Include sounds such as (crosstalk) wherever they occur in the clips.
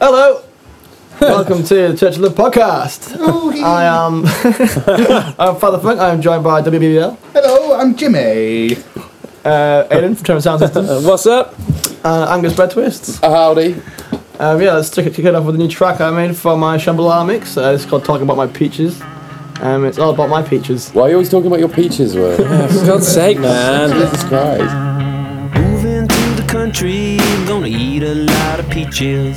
Hello. Welcome to the Church of Love podcast. I am (laughs) I'm Father Funk. I am joined by WBBL, Hello, I'm Jimmy. uh, Aidan from Tremor Sound System, Uh, what's up? uh, Angus Bear Twists. Uh, howdy. Um, yeah, let's kick it, kick it off with a new track I made for my Shambhala mix. Uh, it's called Talking About My Peaches. Um, it's all about my peaches. Why are you always talking about your peaches, Will? (laughs) For God's sake, (laughs) man. Jesus Christ. Moving to the country, gonna eat a lot of peaches.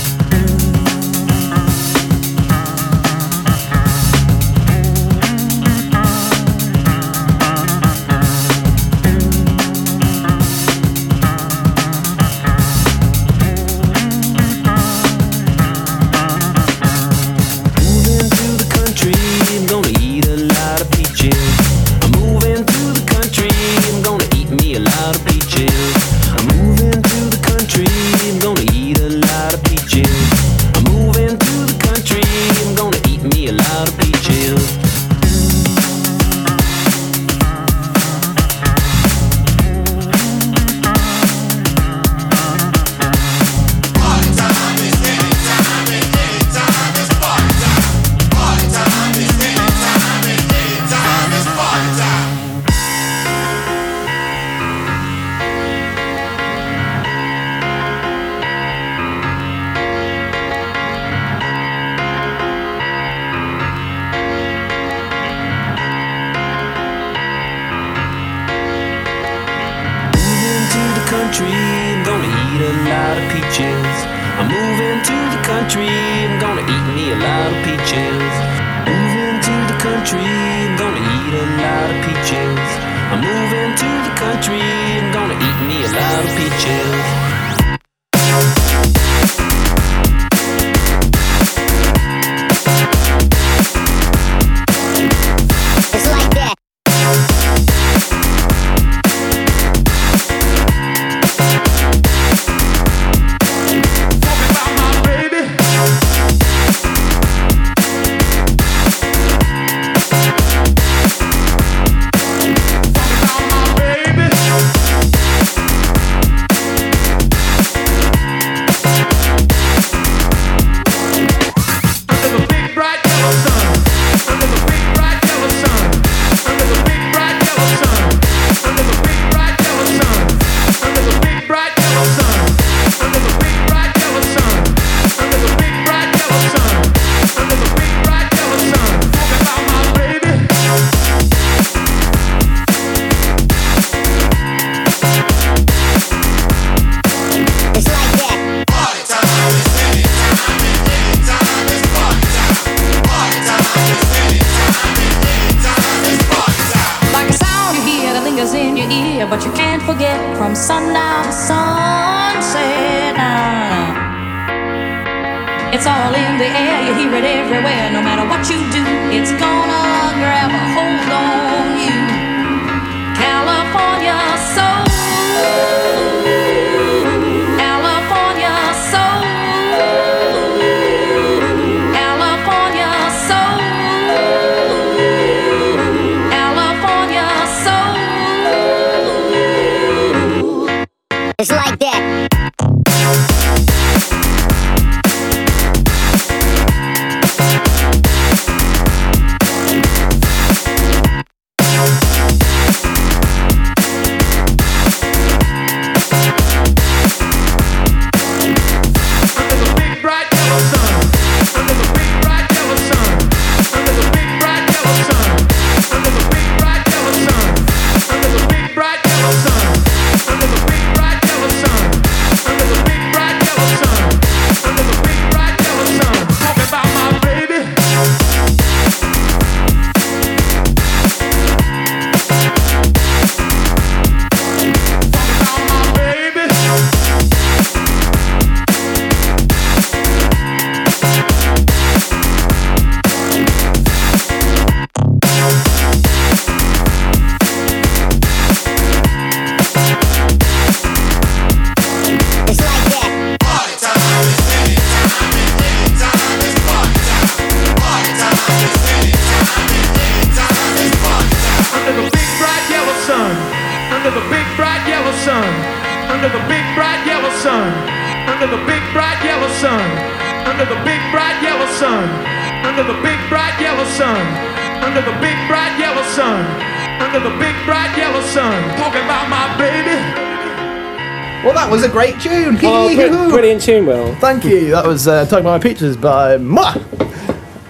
Pretty, pretty in tune, Will. Thank you. That was uh, Talking About My Peaches by Ma.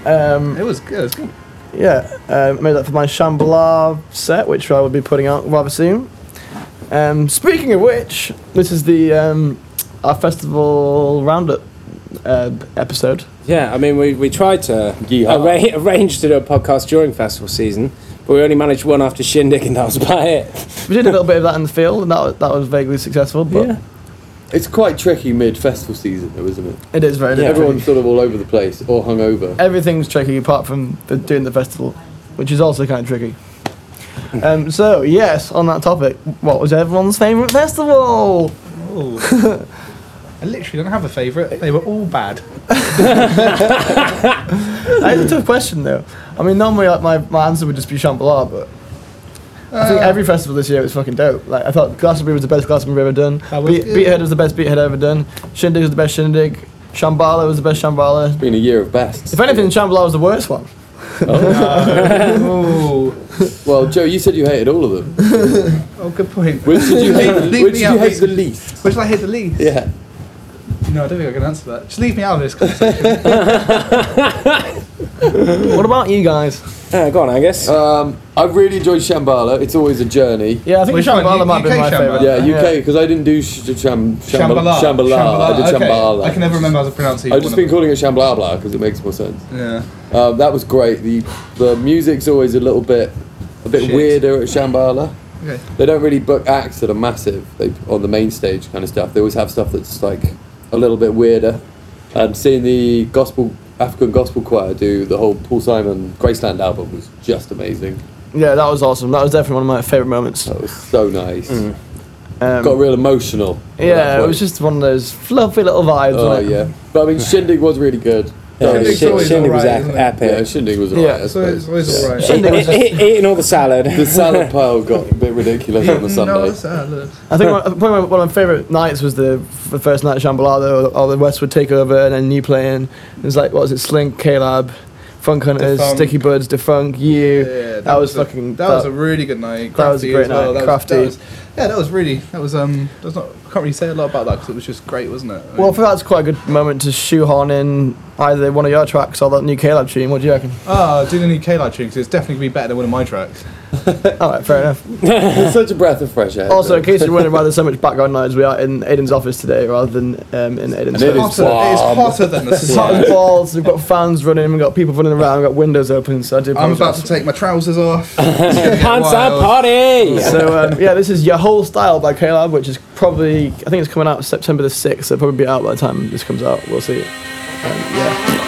Um, It was good. It was good. yeah, uh, made that for my Shambhala set, which I will be putting out rather soon. Um, speaking of which, this is the um, our festival roundup uh, episode. Yeah, I mean, we, we tried to arra- (laughs) arrange to do a podcast during festival season, but we only managed one after Shindig, and that was about it. We did a little bit of that in the field, and that was, that was vaguely successful. But Yeah. It's quite tricky mid festival season, though, isn't it? it is very Yeah. Everyone's sort of all over the place or hungover. Everything's tricky apart from the, doing the festival, which is also kind of tricky. Um, so yes, on that topic, what was everyone's favourite festival? Oh. (laughs) I literally don't have a favourite. They were all bad. (laughs) That is a tough question though. I mean, normally like, my, my answer would just be Shambhala, but I think Uh, every festival this year was fucking dope. Like I thought Glastonbury was the best Glastonbury we've ever done. That Beat, good. Beathead was the best Beathead ever done. Shindig was the best Shindig. Shambhala was the best Shambhala. It's been a year of bests. If anything, Shambhala was the worst one. oh, (laughs) Well, Joe, you said you hated all of them. oh, good point. Which did you hate? Leave which me did out, you hate please. the least? Which did I hate the least? Yeah. No, I don't think I can answer that. Just leave me out of this conversation. (laughs) What about you guys? Uh, go on, Angus. Um, I really enjoyed Shambhala. It's always a journey. Yeah, I think Which one? Shambhala U- might be UK my Shambhala? favourite. Yeah, UK, because I didn't do sh- sham, Shambhala. Shambhala. Shambhala. I did okay. Shambhala. I can never remember how to pronounce it. I've just been calling it Shambhala Blah because it makes more sense. Yeah. Um, that was great. The the music's always a little bit a bit Shit. weirder at Shambhala. Okay. They don't really book acts that are massive. They on the main stage kind of stuff. They always have stuff that's like a little bit weirder. And seeing the gospel African gospel choir do the whole Paul Simon Graceland album was just amazing. Yeah, that was awesome. That was definitely one of my favourite moments. That was so nice. Um, Got real emotional. yeah, it was just one of those fluffy little vibes. Oh yeah, but I mean (laughs) Shindig was really good. Yeah, Shindig's Shindig was alright, ep- isn't it? epic. Yeah, Shindig was alright. I So it's suppose. always Yeah. alright. Shindig was just- eating all the salad. The salad (laughs) pile got a bit ridiculous on the No Sunday. salad. I think one, probably one of my favourite nights was the, the first night of Shambhala, though, all the Westwood takeover and then new playing. It was like, what was it, Slynk, K-Lab, Funk Hunters, Defunk. Sticky Buds, Defunk, You. Yeah, that, was a- fucking. That, was a really good night. that was a great well. night, That crafty. Was, that was, yeah, that was really. That was um. There's not. I can't really say a lot about that because it was just great, wasn't it? I well, I mean- thought that's quite a good moment to shoehorn in either one of your tracks or that new K-Lab tune. What do you reckon? Ah, doing any K-Light tunes, it's definitely gonna be better than one of my tracks. (laughs) (laughs) Alright, fair enough. It's such a breath of fresh air. Also, in case you're wondering why there's so (laughs) much background noise, we are in Aidan's office today rather than um, in Aidan's And it Hotter, it is hotter than the It's hot as balls. We've got fans running. We've got people running around. We've got windows open. So I do. I'm about to take my trousers off. It's gonna get Pants out wild. party! So um, yeah, this is Your Whole Style by K-Lab, which is probably I think it's coming out September the sixth. So it'll probably be out by the time this comes out. We'll see. Yeah.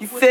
You feel?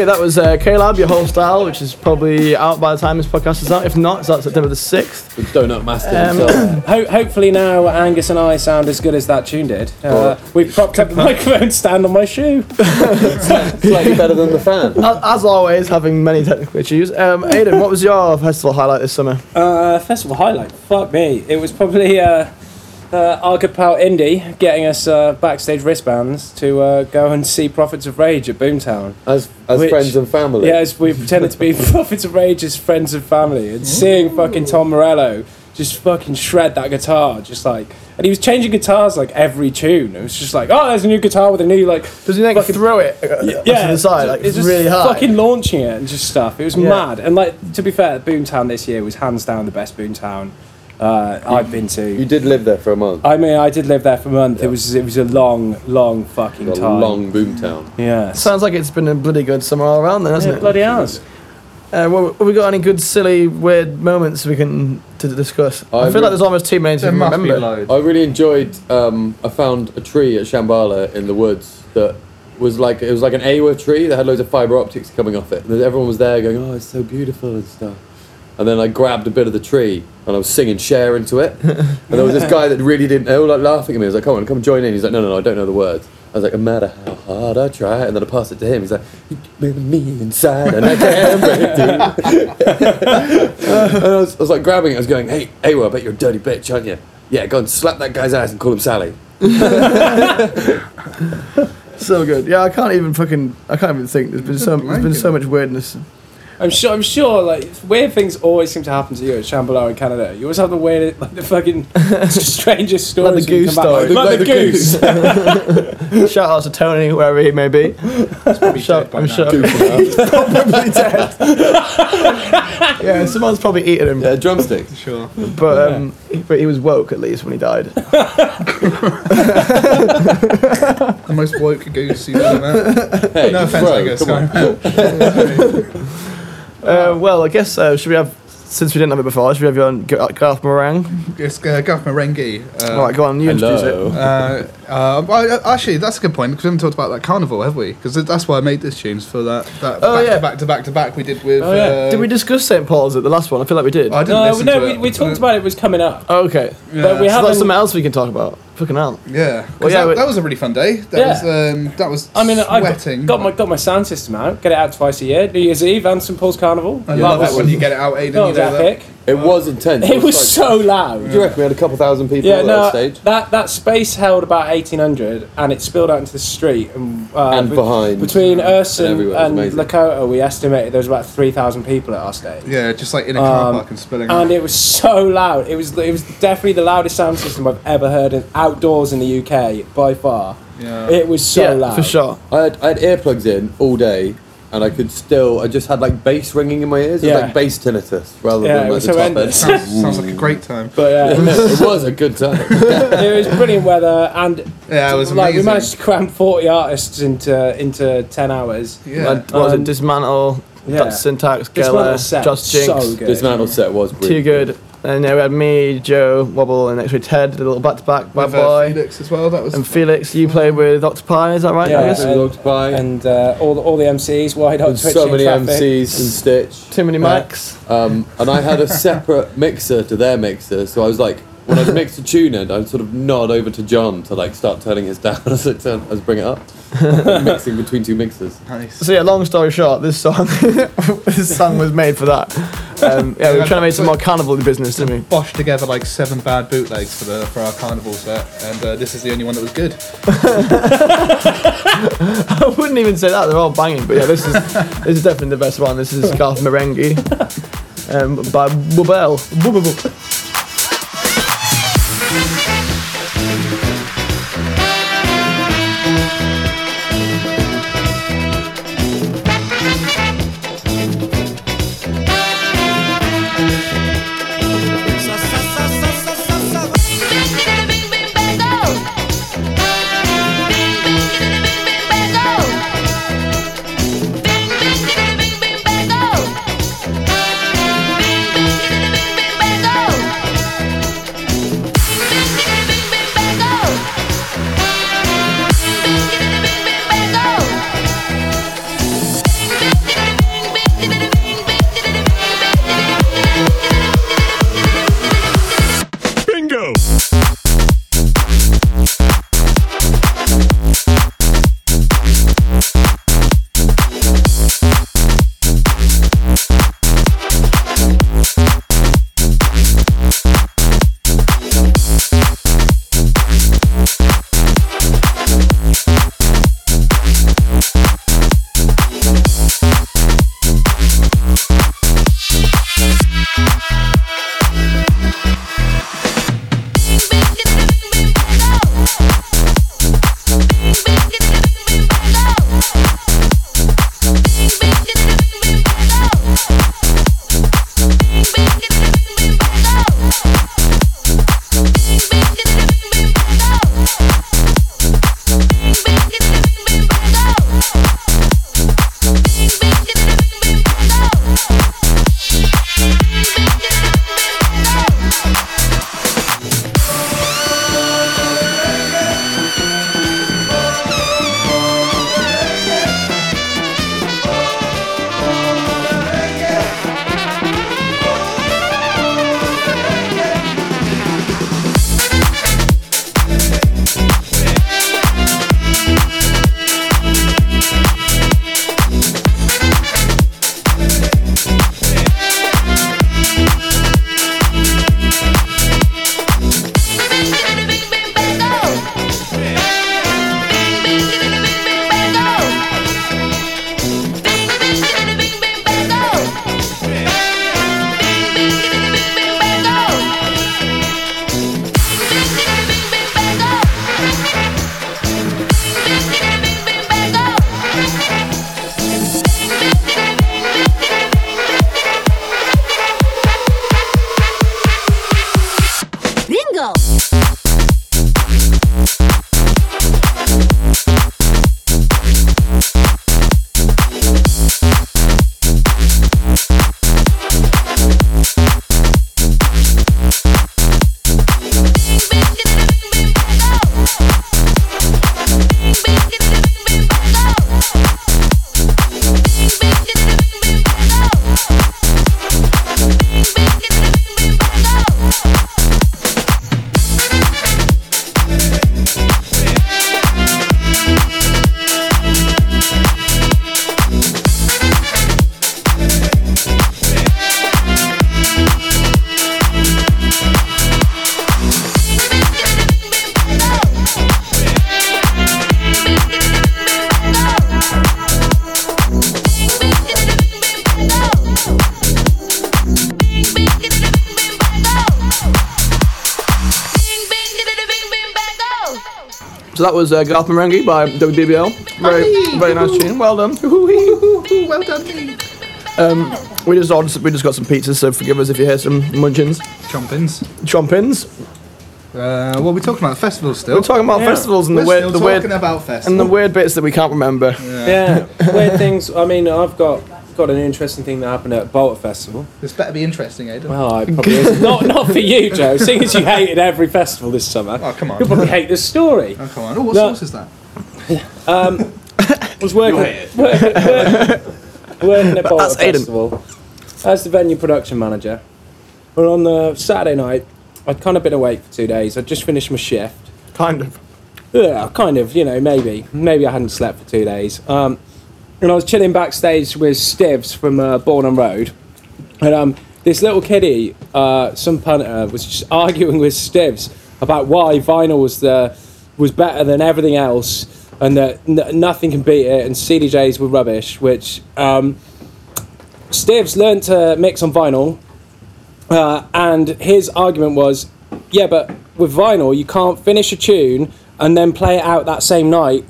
Okay, that was uh, K-Lab, Your Whole Style, which is probably out by the time this podcast is out. If not, it's out September the 6th. With Donut Master Um, himself. (laughs) Ho- hopefully now Angus and I sound as good as that tune did. Uh, we propped up the (laughs) microphone stand on my shoe. (laughs) Slightly better than the fan. As, as always, having many technical issues. Um, Aidan, what was your festival highlight this summer? Uh, festival highlight. Fuck me. It was probably uh, uh, our good pal Indy getting us uh, backstage wristbands to uh, go and see Prophets of Rage at Boomtown. As as Which- friends and family. Yes, we pretended to be (laughs) Prophets of Rage as friends and family, and seeing fucking Tom Morello just fucking shred that guitar, just like, and he was changing guitars like every tune. It was just like, oh, there's a new guitar with a new like, Does he like Fucking- throw it uh, yeah, to the side, like it's just really hard. fucking launching it and just stuff. It was Yeah. mad, and like to be fair, Boomtown this year was hands down the best Boomtown uh, I've been to. You did live there for a month. I mean, I did live there for a month. It was it was a long, long fucking A time. long boomtown. yeah. Sounds like it's been a bloody good summer all around then, hasn't Yeah, it? bloody hours. Uh, well, have we got any good, silly, weird moments we can to discuss? I, I feel re- like there's almost too many to There must be remember. loads. I really enjoyed. Um, I found a tree at Shambhala in the woods that was like it was like an Awa tree that had loads of fiber optics coming off it. And everyone was there going, "Oh, it's so beautiful and stuff." And then I grabbed a bit of the tree and I was singing "Cher" into it. (laughs) And there was this guy that really didn't know, like laughing at me. I was like, "Come on, come join in." He's like, "No, no, no, I don't know the words." I was like, "No matter how hard I try," and then I passed it to him. He's like, "You made me inside and I can't break through." (laughs) and I was, I was like grabbing it. I was going, "Hey, hey, well, I bet you're a dirty bitch, aren't you?" Yeah, go and slap that guy's ass and call him Sally. (laughs) So good. Yeah, I can't even fucking. I can't even think. There's been so. There's been so much weirdness. I'm sure. I'm sure. Like weird things always seem to happen to you at Shambhala in Canada. You always have the weirdest, like the fucking (laughs) strangest stories. Like the when goose story. Like, Like the, the goose. (laughs) Shout out to Tony, wherever he may be. Probably Shout, dead by I'm now. sure. (laughs) probably dead. yeah, someone's probably eaten him. Yeah, drumstick. Sure. But um, he, but he was woke at least when he died. The most woke goose you've ever met. Hey, No offense, bro, I guess. Come on. Uh, well, I guess uh, should we have since we didn't have it before? Should we have you on G- Garth Meringue? It's uh, Garth Marenghi. Uh, All right, go on. You introduce it. Uh, uh, well, actually, that's a good point because we haven't talked about that carnival, have we? Because that's why I made this tunes for that. that Oh, back yeah. to back to back to back we did with. Oh, yeah. uh, Did we discuss St Paul's at the last one? I feel like we did. I didn't No, no, to we, it. we talked about it was coming up, Oh, okay. Yeah. but we So haven't. that's something else we can talk about. Fucking hell. Yeah, 'cause Well, yeah, that, we- that was a really fun day. That Yeah. was um, that was. I mean, I got, sweating. got my got my sound system out. Get it out twice a year. New Year's Eve and St Paul's Carnival. I That love was- it when you get it out, Aidan. You was know that. epic. It was intense. It was like- so loud. Do you reckon we had a couple thousand people Yeah, at no, that stage? that that space held about eighteen hundred, and it spilled out into the street and, uh, And be- behind. between Urson And and, everywhere. It was amazing. Lakota. We estimated there was about three thousand people at our stage. Yeah, just like in a car Um, park and spilling. And it was so loud. It was it was definitely the loudest sound system I've ever heard in, outdoors in the UK by far. yeah. It was so yeah, loud for sure. I had, I had earplugs in all day, and I could still. I just had like bass ringing in my ears. It was Yeah. like bass tinnitus rather Yeah, than it like was the top end. horrendous. sounds, sounds like a great time. But yeah, (laughs) it was, a good time. (laughs) it was brilliant weather, and Yeah, it was like we amazing. managed to cram forty artists into into ten hours. Yeah. And what was Um, it? Dismantle, yeah. Dot Syntax, Dismantle Geller, set Just Jinx. so good. Dismantle set was Too good. And yeah, we had me, Joe, Wobble, and next week Ted, did a little back to back, bad With, uh, boy. Felix as well. That was. And Felix, you played with Octopi, is that right? Yeah, I and- With Octopi. and uh, all the, all the MCs, wide hot And Twitch so in many traffic. MCs and Stitch. Too many Yeah. mics. Um, and I had a separate mixer to their mixer, so I was like, when I'd mix a tune in, I'd sort of nod over to John to like start turning his down (laughs) as I turn, as bring it up, (laughs) mixing between two mixers. Nice. So yeah, long story short, this song, (laughs) this song was made for that. Um, yeah, we were trying to make some more carnival business, didn't we? Bosh together like seven bad bootlegs for the for our carnival set, and uh, this is the only one that was good. I wouldn't even say that; they're all banging. But yeah, this is this is definitely the best one. This is Garth Merengue um, by WBBL. That was uh, Garth Merengue by WBBL. Very, very nice tune. Well done. (laughs) well done. Um, we just ordered, we just got some pizzas, so forgive us if you hear some munchins, Chompins. chompins. Uh, what are we talking about? Festivals still. We're talking about Yeah. festivals and We're the weird, still the talking weird, about and the weird bits that we can't remember. Yeah, weird (laughs) things. I mean, I've got got an interesting thing that happened at Balter Festival. This better be interesting, Aidan. Well, I (laughs) probably is. not not for you, Joe. (laughs) Seeing as you hated every festival this summer, oh, come on. you'll probably hate this story. Oh, come on. Oh, what No. sauce is that? (laughs) was working, working, working, working at Balter That's Aidan. Festival as the venue production manager. But on the Saturday night, I'd kind of been awake for two days. I'd just finished my shift. Kind of. Yeah, kind of, you know, maybe. Maybe I hadn't slept for two days. Um, and I was chilling backstage with Stivs from uh, Born on Road. And um, this little kiddie, uh, some punter, was just (laughs) arguing with Stivs about why vinyl was the was better than everything else, and that n- nothing can beat it, and CDJs were rubbish. Which um, Stivs learned to mix on vinyl, uh, and his argument was, yeah, but with vinyl you can't finish a tune and then play it out that same night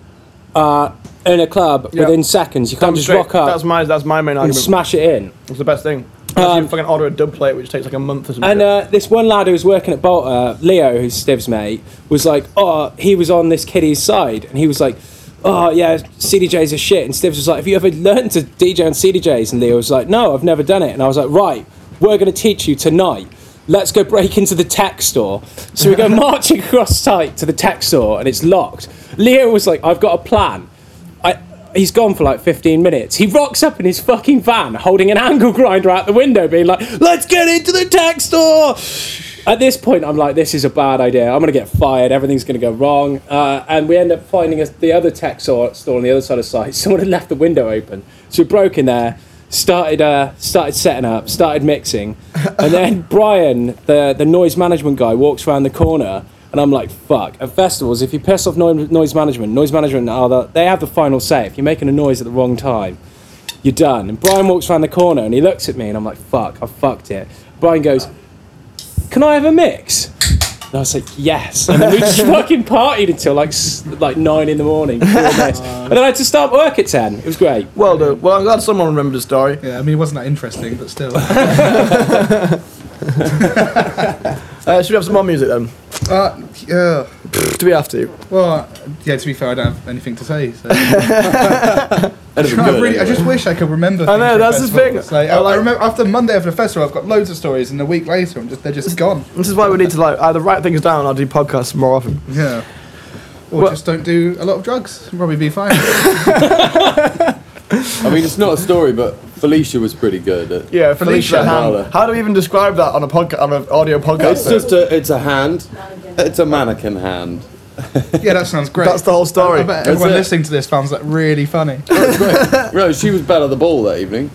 uh, in a club Yeah. within seconds. You can't Damn just straight. rock up That's my that's my main argument. smash it in. It's the best thing. Unless Um, you fucking order a dub plate, which takes like a month or something. And uh, this one lad who was working at Balter, Leo, who's Stiv's mate, was like, oh, he was on this kiddie's side, and he was like, oh yeah, CDJs are shit. And Stivs was like, have you ever learned to DJ on CDJs? And Leo was like, no, I've never done it. And I was like, right, we're going to teach you tonight. Let's go break into the tech store. So we go (laughs) marching across site to the tech store, and it's locked. Leo was like, I've got a plan. I, he's gone for like 15 minutes. He rocks up in his fucking van holding an angle grinder out the window, being like, let's get into the tech store. At this point, I'm like, this is a bad idea. I'm going to get fired. Everything's going to go wrong. Uh, and we end up finding us the other tech store, store on the other side of the site. (laughs) Someone had left the window open. So we broke in there, started uh, started setting up, started mixing. And then (laughs) Brian, the, the noise management guy, walks around the corner. And I'm like, fuck. At festivals, if you piss off noise management, noise management are the, they have the final say. If you're making a noise at the wrong time, you're done. And Brian walks around the corner and he looks at me and I'm like, fuck, I fucked it. Brian goes, can I have a mix? And I was like, yes. (laughs) And then we just fucking partied until like s- like nine in the morning. before this. (laughs) and then I had to start work at ten. It was great. well done. Well, I'm glad someone remembered the story. Yeah, I mean, it wasn't that interesting, but still. (laughs) Uh, should we have some more music then? uh, yeah. Do we have to? Well, yeah. To be fair, I don't have anything to say. So. (laughs) I, good, really, I just wish I could remember. I know, that's the thing. Like, I I, like- I remember after Monday after the festival, I've got loads of stories, and a week later, I'm just they're just gone. This is why we need to like either write things down or do podcasts more often. Yeah. Or Well- just don't do a lot of drugs. Probably be fine. (laughs) I mean, it's not a story, but Felicia was pretty good. At, Yeah, Felicia, Felicia hand. How do we even describe that on a podcast, on an audio podcast? It's just a, it's a hand. It's a mannequin hand. (laughs) yeah, that sounds great. That's the whole story. I bet everyone listening to this finds that really funny. No, she was better at the ball that evening.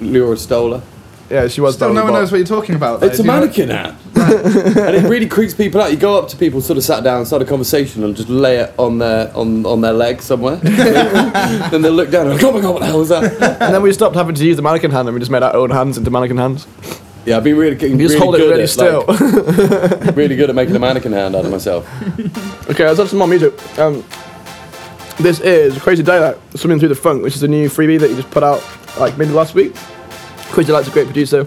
Laura Stoller. yeah, she was. Still, no one bottom. knows what you're talking about. Though. It's a Do you mannequin hand. (laughs) and it really creeps people out. You go up to people, sort of sat down, start a conversation, and just lay it on their on, on their leg somewhere. (laughs) then they'll look down and like, oh my god, what the hell was that? And then we stopped having to use the mannequin hand, and we just made our own hands into mannequin hands. Yeah, I've been really, getting You just really hold it good really at, still. like, (laughs) really good at making a mannequin hand out of myself. okay, let's have some more music. Um, this is Crazy Daylight, Swimming Through the Funk, which is a new freebie that you just put out like maybe last week. Crazy Daylight's a great producer.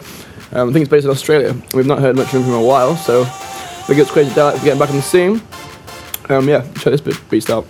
Um, I think it's based in Australia. We've not heard much from him in a while, so I think it's Crazy for getting back on the scene. Um, yeah, check this beast out.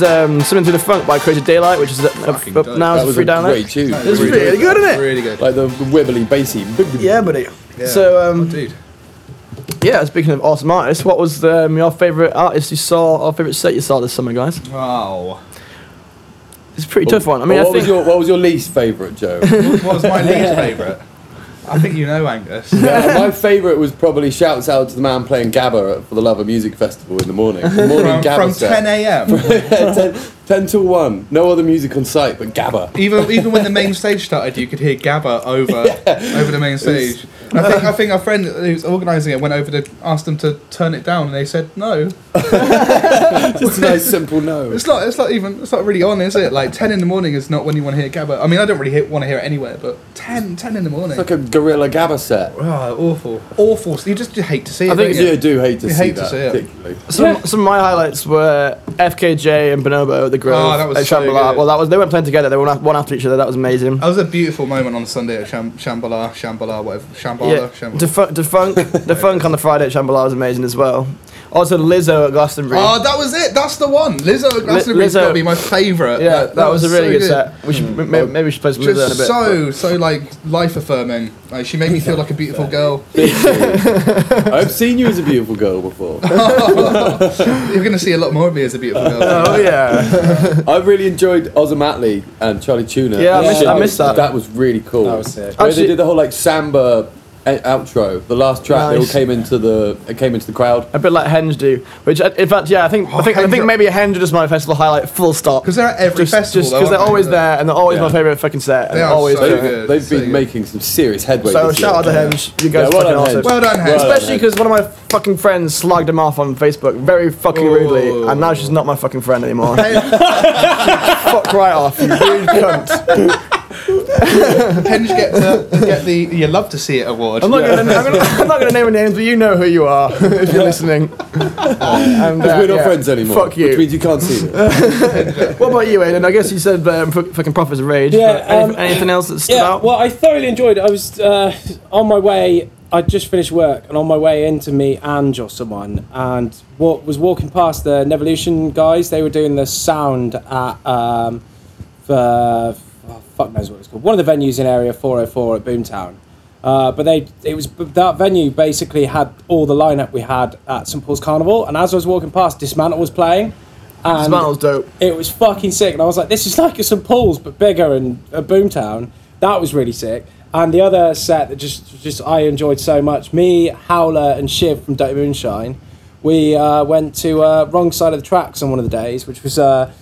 Was um, Something to the Funk by Crazy Daylight, which is up, Fucking up now as a free download. great tune. It's really good, isn't it? Really good. Like the, the wibbly bassy. Yeah, buddy. Yeah. So, um, Dude. yeah, speaking of awesome artists, what was um, your favourite artist you saw, or favourite set you saw this summer, guys? Wow. It's a pretty tough one. I mean, what I think was your what was your least favourite, Joe? (laughs) What was my least (laughs) favourite? I think you know, Angus. (laughs) Yeah, my favourite was probably shouts out to the man playing Gabba at- for the Love of Music Festival in the morning. The morning (laughs) From, Gabba from set. 10 a.m. (laughs) 10, 10 till 1. No other music on site but Gabba. even even when the main (laughs) stage started, you could hear Gabba over over the main stage. I think I (laughs) think our friend who's organising it went over to ask them to turn it down, and they said no. (laughs) Just a nice simple no. It's not it's not even it's not really on, is it? Like 10 in the morning is not when you want to hear Gabba. I mean, I don't really want to hear it anywhere, but 10 10 in the morning. It's like a gorilla Gabba set. Oh, awful, awful. You just you hate to see it. I think don't you? Do hate to You see hate to see it. some, Yeah. some of my highlights were FKJ and Bonobo the Grove Oh, ah, that was at so Shambhala. good. Well, that was they weren't playing together; they were one after each other. That was amazing. That was a beautiful moment on Sunday at Sham- Shambhala, Shambhala, whatever, Shambhala, Yeah, Shambhala. Defunk, Defunk, (laughs) Defunk on the Friday at Shambhala was amazing as well. Oh, also, Lizzo at Glastonbury. Oh, that was it. That's the one. Lizzo at Glastonbury's Lizzo- got to be my favourite. yeah, that, was, a really so good, set. We should m- maybe, maybe we should play some Lizzo in a Just bit. so so like life affirming. Like she made me feel like a beautiful girl. (laughs) I've seen you as a beautiful girl before. (laughs) You're gonna see a lot more of me as a beautiful girl. (laughs) Oh yeah, I really enjoyed Ozomatli and Charlie Tuna. Yeah, I missed- I missed that. That was really cool. That was sick. Where Actually- they did the whole like samba outro. The last track, they all came into the it came into the crowd. a bit like Henge do. Which, uh, in fact, yeah, I think I Oh, think I think are- maybe Henge is my festival highlight. Full stop. Because they're at every Just festival. just because they're aren't always they? there and they're always Yeah. my favorite fucking set. They and are always so doing it. good. They've so been good. making some serious headway. So this shout year. out to Henge. You guys Yeah, are well fucking done, awesome. Henge. Well done, Henge. Especially because one of my fucking friends slagged him off on Facebook very fucking rudely, Oh. and now she's not my fucking friend anymore. (laughs) Fuck right off, you rude cunt. (laughs) (laughs) Henge get to get the you love to see it award. I'm not, gonna, I'm, I'm gonna name any names, but you know who you are (laughs) if you're listening. (laughs) And, uh, We're not yeah, friends anymore. Fuck you. Which means you can't see me. What about you, Aidan? I guess you said um, f- fucking Prophet's Rage. Yeah, anything, um, anything else that stood Yeah, out? well, I thoroughly enjoyed it. I was uh, on my way. I'd just finished work and on my way in to meet Ange or someone, and what was walking past the Nevolution guys. They were doing the sound at um, the oh, fuck knows what it's called. One of the venues in Area 404 at Boomtown. Uh, but they, it was that venue basically had all the lineup we had at St Paul's Carnival. And as I was walking past, Dismantle was playing. And Dismantle's dope. it was fucking sick, and I was like, "This is like a St Paul's but bigger and a Boomtown." That was really sick. And the other set that just just I enjoyed so much, me, Howler, and Shiv from Dirty Moonshine, we uh, went to uh, wrong side of the tracks on one of the days, which was uh,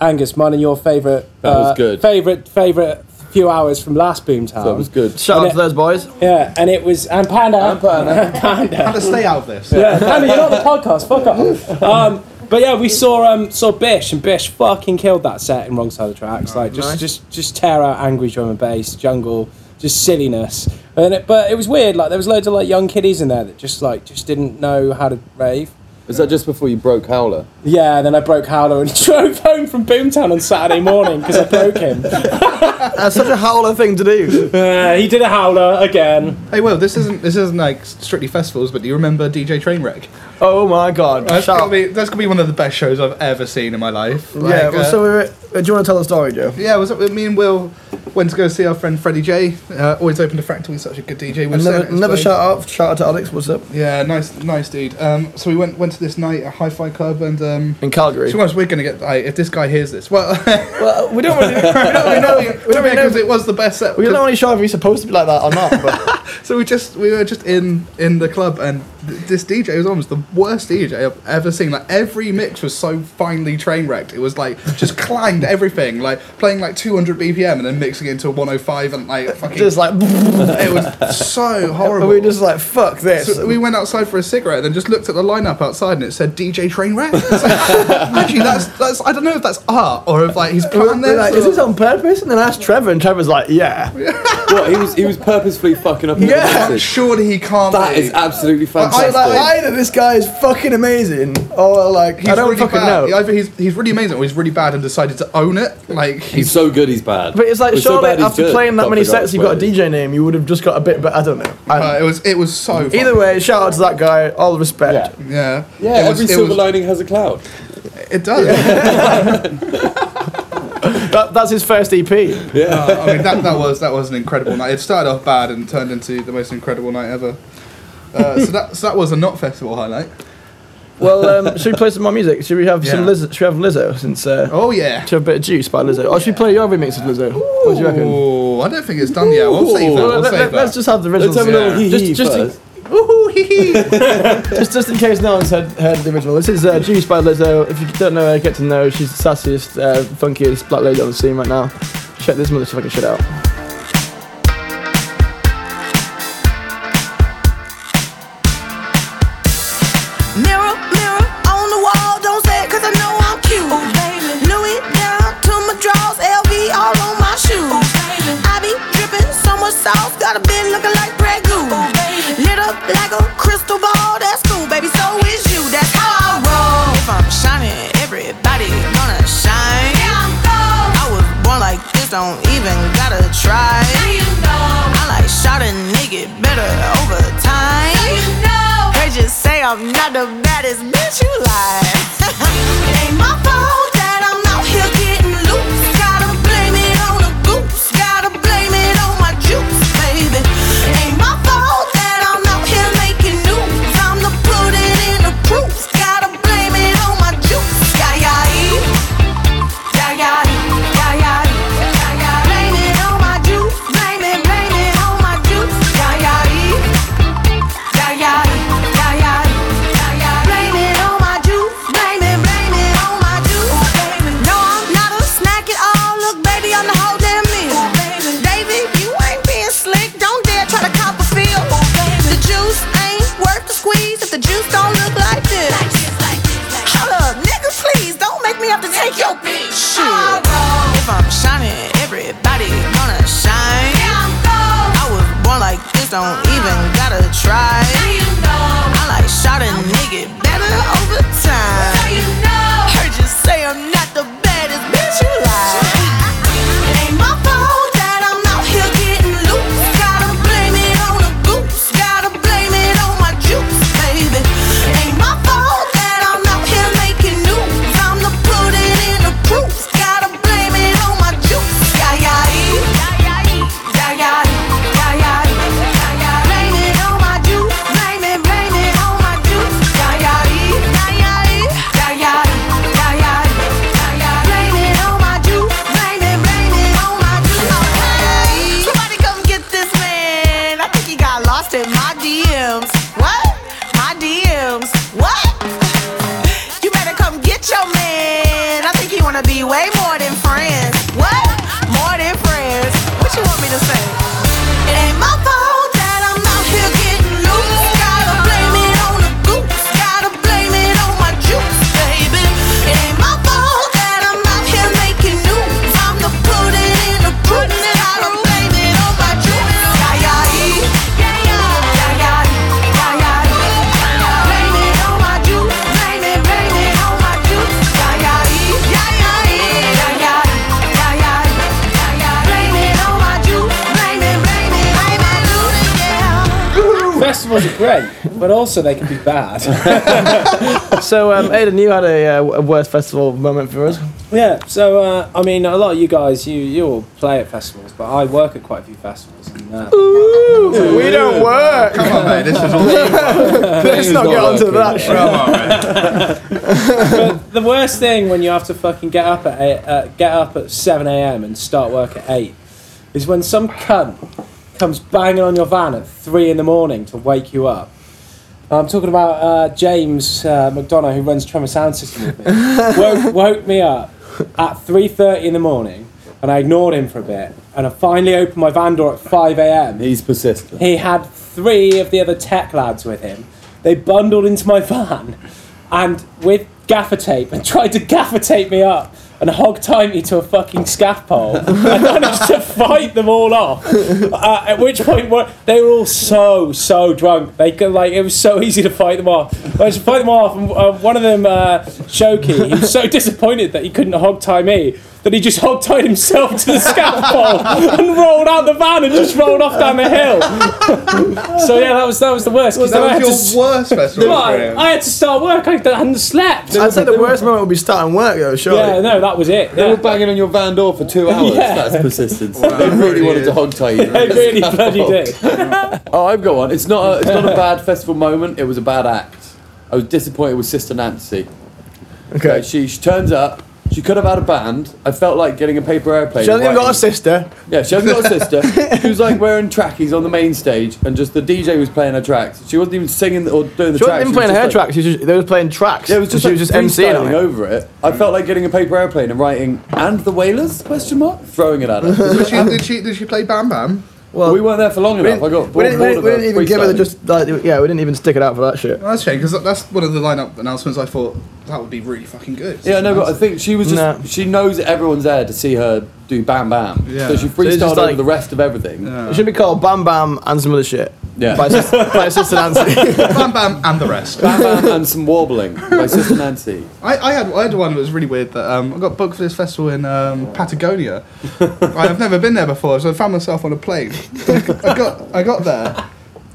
Angus, mine and your favourite. That was uh, good. Favorite favorite few hours from last Boomtown. That was good. Shout out And to those boys. Yeah, and it was and Panda. And Panda. (laughs) Panda. How to stay out of this? Yeah, Panda, you're not the podcast. Fuck off. Um, but yeah, we saw um, saw Bish, and Bish fucking killed that set in Wrong Side of the Tracks. Like just nice. just just tear out angry drum and bass, jungle, just silliness. And it, but it was weird. Like there was loads of like young kiddies in there that just like just didn't know how to rave. Was that just before you broke Howler? Yeah, then I broke Howler and (laughs) drove home from Boomtown on Saturday morning because I broke him. (laughs) (laughs) That's such a howler thing to do. Uh, he did a Howler again. Hey, well, this isn't this isn't like strictly festivals, but do you remember DJ Trainwreck? Oh my god. That's Shout gonna be that's gonna be one of the best shows I've ever seen in my life. Yeah, well, uh, so we were, uh, do you want to tell the story, Joe? Yeah, was it me and Will went to go see our friend Freddie J. Uh, always open to Fractal, he's such a good DJ. We've never, at his never shout out, shout out to Alex. What's up? Yeah, nice, nice dude. Um, so we went went to this night at Hi-Fi Club, and um, In Calgary. to be we're gonna get like, if this guy hears this. Well, (laughs) Well, we don't really, (laughs) we don't really We don't really because know. it was the best set. We're not really sure if he's supposed to be like that or not. But (laughs) So we just we were just in in the club, and this DJ was almost the worst DJ I've ever seen. Like every mix was so finely train wrecked. It was like just (laughs) clanged everything, like playing like 200 BPM and then mixing it into a 105 and like (laughs) fucking. just like, (laughs) it was so horrible. we were just like, fuck this. So we went outside for a cigarette and then just looked at the lineup outside and it said DJ Trainwreck. It's like, Actually, that's that's I don't know if that's art or if like he's We were planned this. like, is this on purpose? And then I asked Trevor, and Trevor's like, yeah. What he was he was purposefully fucking up. Yeah. the I'm message. sure he can't. That be. is absolutely I was fantastic. like, either this guy is fucking amazing, or like, He's I don't really fucking bad. know. Either he's he's really amazing or he's really bad and decided to own it. Like he's he's so good, he's bad. But it's like, He's so surely bad, after good. playing that Can't many sets, you've got a where it is. DJ name, you would have just got a bit, but I don't know. Uh, it was it was so. fun. either way, shout out to that guy, all the respect. yeah, Yeah, It was- every it silver was- lining has a cloud. It does. (laughs) That, that's his first EP. Uh, I mean, that, that was that was an incredible night. It started off bad and turned into the most incredible night ever. Uh, so that so that was a not festival highlight. Well, um, should we play some more music? Should we have some Lizzo? Should we have Lizzo? Since uh, Oh yeah. should we have a bit of Juice by Lizzo? Or should we play your remix of Lizzo? What do you reckon? I don't think it's done yet. We'll save that. Well, let, us that. just have the original. Let's have a little Yeah. hee hee Just- first. Woohoo, hee hee. (laughs) just, just in case no one's heard, heard the original, this is uh, Juice by Lizzo. If you don't know her, get to know. She's the sassiest, uh, funkiest black lady on the scene right now. Check this motherfucking shit out. Got a bit looking like Grey Goose. Lit up like a crystal ball, that's cool, baby, so is you. That's how I roll. If I'm shining, everybody gonna shine. I'm I was born like this, don't even gotta try. Now you know. I like shot a nigga better over time. Now you know. They just say I'm not the baddest bitch you like. (laughs) Ain't my fault don't even gotta try. I like shot but also they can be bad. (laughs) So, um, Aidan, you had a, uh, a worst festival moment for us. yeah, so uh, I mean, a lot of you guys, you you all play at festivals, but I work at quite a few festivals. And, uh, We don't work. Come on, mate. This is all. (laughs) Let's not not get onto working. that shit. Come on, but the worst thing when you have to fucking get up at eight, uh, get up at seven a.m. and start work at eight is when some cunt comes banging on your van at three in the morning to wake you up. I'm talking about uh, James uh, McDonough, who runs Tremor Sound System with me. (laughs) woke, woke me up at 3.30 in the morning, and I ignored him for a bit, and I finally opened my van door at 5 a.m. He's persistent. He had three of the other tech lads with him. They bundled into my (laughs) van and with gaffer tape and tried to gaffer tape me up and hog tie me to a fucking scaffold. (laughs) I managed to fight them all off. Uh, at which point they were all so so drunk. They could like it was so easy to fight them off. I managed fight them off, and uh, one of them, uh, Shoki, he was so (laughs) disappointed that he couldn't hog tie me that he just hog tied himself to the scaffold and rolled out the van and just rolled off down the hill. so yeah, that was that was the worst. 'cause that then I had your to s- worst festival I. I had to start work. I hadn't slept. I'd say the worst moment would be starting work though. Surely. Yeah, no, that was it. They Yeah. were banging on your van door for two hours. Yeah. That's persistence. Wow, they really really wanted to hog tie you. (laughs) They really bloody did. Oh, I've got one. It's not a, it's not a bad festival moment. It was a bad act. I was disappointed with Sister Nancy. Okay. Like, she, she turns up. She could have had a band. I felt like getting a paper airplane. She hasn't even got a sister. Yeah, she hasn't got a sister. (laughs) She was like wearing trackies on the main stage, and just the DJ was playing her tracks. She wasn't even singing or doing the tracks. She tracks. wasn't even was playing her like- tracks. She was just, they were playing tracks. Yeah, it was just she like was just emceeing on freestyling it. over it. I felt like getting a paper airplane and writing "and the Wailers?" question mark throwing it at her. Did she, (laughs) did she did she play Bam Bam? Well, we weren't there for long enough. I didn't, got we didn't, we didn't, of we didn't even give her the freestyling. just like yeah we didn't even stick it out for that shit. Well, that's a shame because that's one of the lineup announcements. I thought that would be really fucking good. Yeah, no, but I think she was just. Nah. She knows everyone's there to see her do Bam Bam. Yeah. So she So it's freestyled just over the rest of everything. Yeah. It should be called Bam Bam and some other shit. Yeah. By, sis- by (laughs) Sister Nancy. Bam Bam and the rest. Bam Bam and some warbling by Sister Nancy. I, I had I had one that was really weird that um, I got booked for this festival in um, Patagonia. (laughs) I've never been there before, so I found myself on a plane. I got I got there,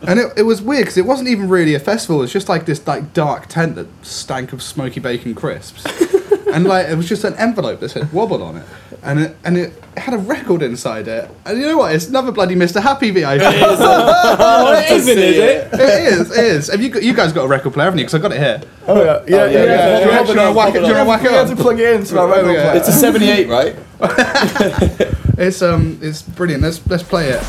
and it, it was weird because it wasn't even really a festival. It was just like this like dark tent that stank of smoky bacon crisps, (laughs) and like it was just an envelope that said wobble on it, and it and it had a record inside it. And you know what? It's another bloody Mr. Happy VIP. (laughs) Oh, it isn't, is it? it is, it is. Have you got, you guys got a record player, haven't you? Because I got it here. oh yeah, yeah, yeah, yeah. yeah. yeah, Do you yeah. want- do you want to whack it? Do you want to whack We it had to plug it into our record yeah. player. It's a 78, right? (laughs) It's um, it's brilliant. Let's let's play it.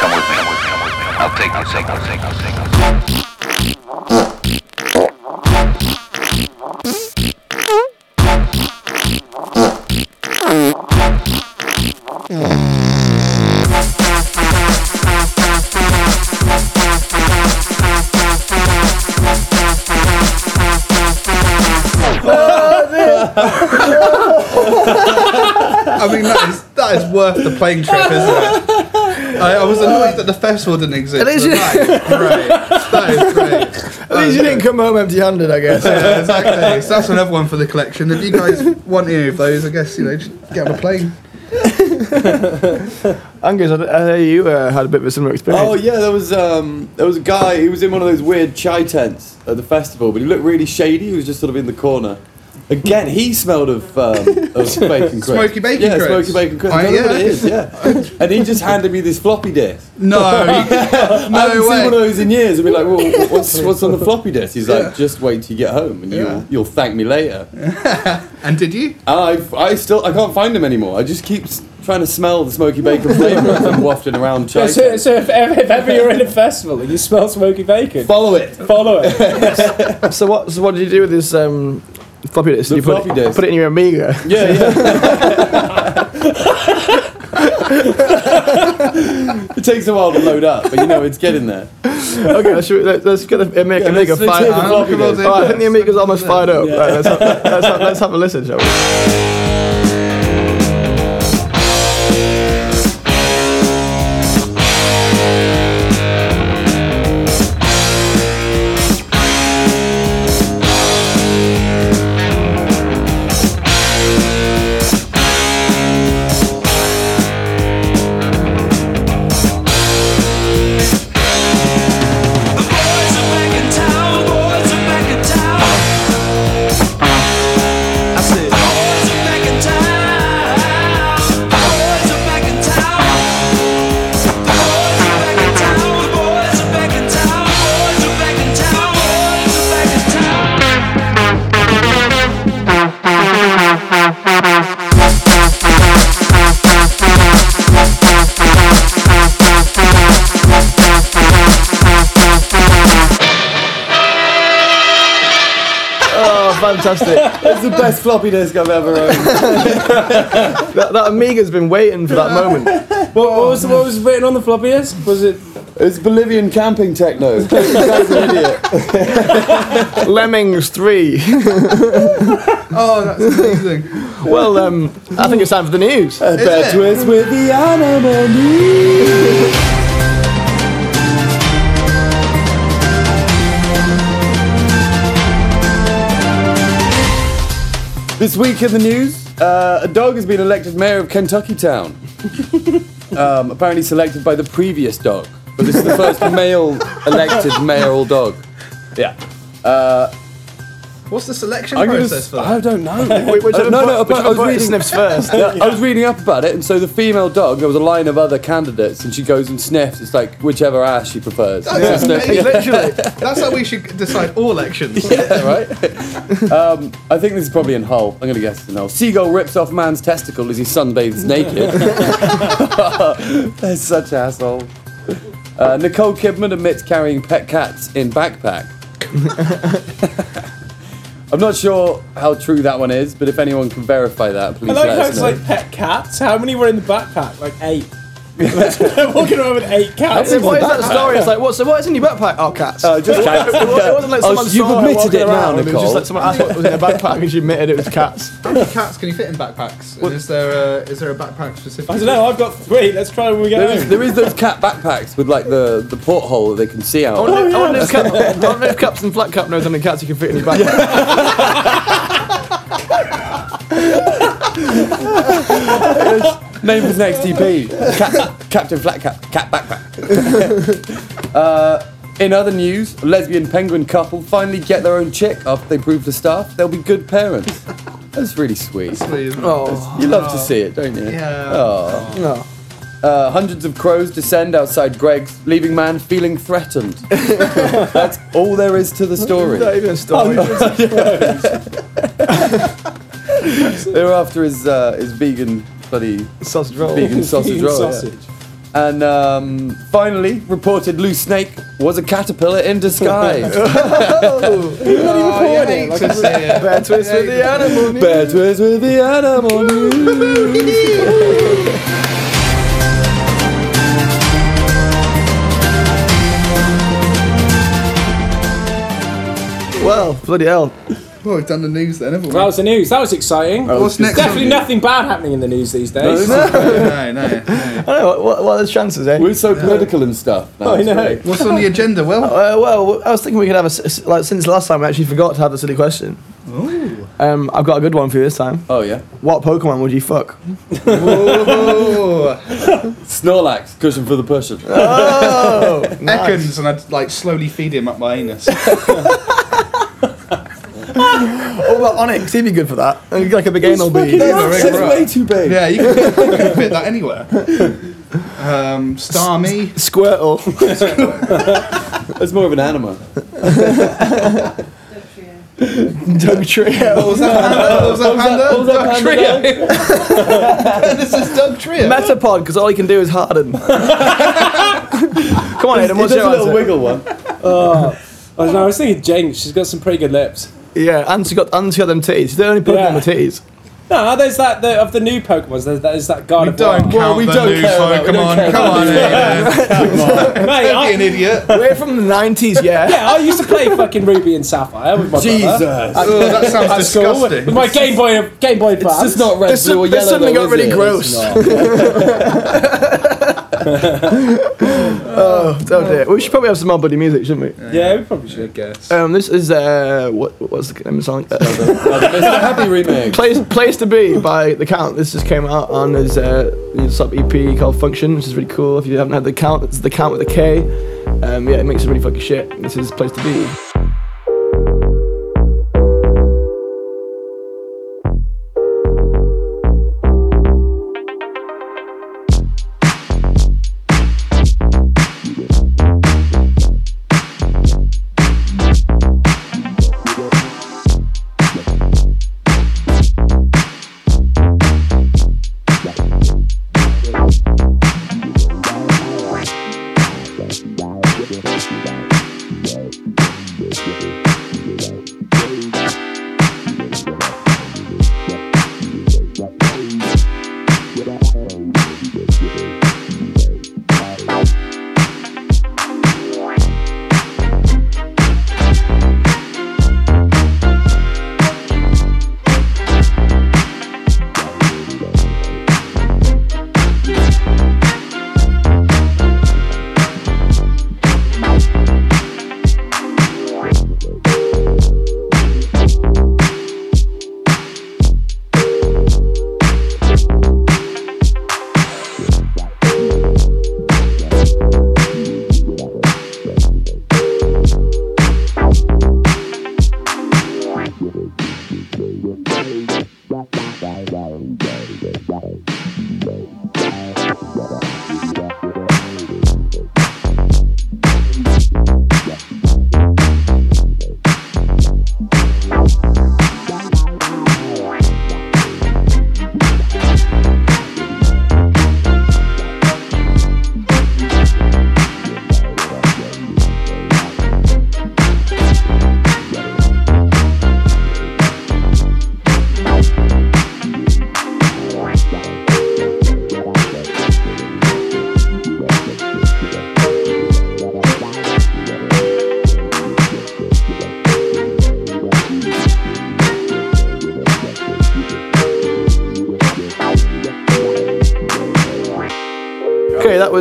Come with me. Come with me. Come with me. I'll take you. Take you. Take you. Take you. I mean, that is that is worth the plane trip, isn't it? I, I was annoyed that the festival didn't exist. At least but you- that is great. That is great. At least you didn't come home empty-handed, I guess. Yeah, exactly. So that's another one for the collection. If you guys want any of those, I guess you know, just get on a plane. (laughs) Angus, I, I hear you uh, had a bit of a similar experience. Oh yeah, there was um, there was a guy. He was in one of those weird chai tents at the festival, but he looked really shady. He was just sort of in the corner. Again, he smelled of, um, of (laughs) bacon crisp. Smoky bacon yeah, crisp. smoky bacon crisp. I- I, don't know what yeah. it is. Yeah, and he just handed me this floppy disk. No, (laughs) I haven't no seen one of those in years. I'd be like, well, what's what's on the floppy disk? He's like, just wait till you get home, and Yeah. you'll you'll thank me later. And did you? I I still I can't find them anymore. I just keep s- trying to smell the smoky bacon flavour as I'm wafting around chai. Yeah, so, so if, ever, if ever you're in a festival and you smell smoky bacon, Follow it. follow it. (laughs) So what? So what did you do with this um, floppy disk? The you put floppy it, disk. Put it in your Amiga. Yeah, yeah. (laughs) it takes a while to load up, but you know it's getting there. okay, let's, let, let's get the Amiga, Yeah, Amiga let's- let's fired the up. floppy Look at disk. all All right, I think the Amiga's almost fired up. Yeah. Right, let's, have, let's, have, let's have a listen, shall we? Fantastic. It's the best floppy disk I've ever owned. (laughs) that, that Amiga's been waiting for that moment. What, what was what was written on the floppy disk? Was it? It's Bolivian camping techno. (laughs) This guy's an idiot. Lemmings 3. (laughs) Oh, that's amazing. well, um, I think it's time for the news. A bad twist with the animal news. This week in the news, uh, a dog has been elected mayor of Kentucky Town. (laughs) um, apparently selected by the previous dog, but this is the first (laughs) male elected mayoral dog. Yeah. Uh, What's the selection I'm gonna process for that? I don't know. (laughs) Wait, whichever Uh, no, bu- no, but I was reading sniffs first. (laughs) Yeah, I was reading up about it, and so the female dog, there was a line of other candidates, and she goes and sniffs. It's like whichever ass she prefers. That's So sniff- Literally. (laughs) That's how we should decide all elections. Yeah, right? um, I think this is probably in Hull. I'm going to guess it's in Hull. Seagull rips off man's testicle as he sunbathes naked. They're such assholes. Uh, Nicole Kidman admits carrying pet cats in backpack. I'm not sure how true that one is, but if anyone can verify that, please I like let how us it's know. like pet cats. How many were in the backpack? Like eight. (laughs) Walking around with eight cats. So what is that story? It's like, what? So what is in your backpack? Oh, cats. Uh, just (laughs) cats. It wasn't like Oh, someone so you've saw admitted it now, around, It was Nicole. just like someone asked what was in her backpack and she admitted it was cats. How many cats can you fit in backpacks? And is there a is there a backpack specific? I don't know. I've got three. Let's try when we get There home. is, there is those cat backpacks with like the, the porthole that they can see out. I wonder, I wonder if, Cap, I wonder if Captain Flat Cap knows how many cats you can fit in your backpack. (laughs) (laughs) Name his next TP. Cat, Captain Flat Cap, Cat Backpack. (laughs) uh, in other news, a lesbian penguin couple finally get their own chick after they prove to staff they'll be good parents. That's really sweet. Please. Oh, You love to see it, don't you? Yeah. Oh. no. Uh, hundreds of crows descend outside Greggs, leaving man feeling threatened. (laughs) That's all there is to the story. Not even a story. (laughs) They were after his uh, his vegan bloody Sausage roll. vegan (laughs) sausage Vegan roll. yeah. And um, finally, reported loose snake was a caterpillar in disguise. (laughs) Oh, you hate Like, to see it. Bad twist with the animal. news. Bad twist with the animal news. Well, bloody hell. Well, we've done the news then, haven't we? That was the news. That was exciting. What's next? Definitely nothing bad happening in the news these days. (laughs) No, no, no. I don't know, what, what, what are the chances, eh? We're so political and stuff. now, I know. great. What's on the agenda? Well, Uh, well, I was thinking we could have a like since last time we actually forgot to have the silly question. Um, I've got a good one for you this time. Oh yeah. What Pokemon would you fuck? (laughs) Snorlax, cushion for the person. Oh, (laughs) Ekans, and I'd like slowly feed him up my anus. (laughs) Oh, well, Onyx, he'd be good for that. Like a big anal bee. That's- It's way too big. yeah, you can, you can fit that anywhere. (laughs) Um, Starmie. Squirtle. (laughs) That's more of an animal. Dugtrio. What was that? What was that panda? what was that Doug panda Trio. this is Dugtrio. Metapod, because all he can do is harden. Come on, Adam, It what's does your a little answer? wiggle one. Oh, I don't know. I was thinking Jynx. She's got some pretty good lips. Yeah, and she got and she got them titties. She's the only Pokemon Yeah. with titties. No, there's that the, of the new Pokemons. There's, there's that God We of War. don't count Well, we the don't news, care though. about- we Come don't on, care come about on, the (laughs) Ian. Mate, Don't be an I, idiot. We're from the 90s, yeah. (laughs) yeah, I used to play fucking Ruby and Sapphire with my brother. Jesus. Oh, that sounds (laughs) At school with- disgusting. With my Game Boy, Game Boy It's Advance. just not red, This- blue, or this yellow. suddenly though, got is really it? It's gross. not. Oh, oh dear. We should probably have some more buddy music, shouldn't we? Yeah, we probably I should. guess. Um, this is uh, what what's the name of the song? Uh, Mr. (laughs) Happy remix. Place Place to Be by The Count. This just came out on his uh, sub EP called Function, which is really cool. If you haven't had The Count, it's The Count with a K. Um, yeah, it makes it really fucking shit. This is Place to Be.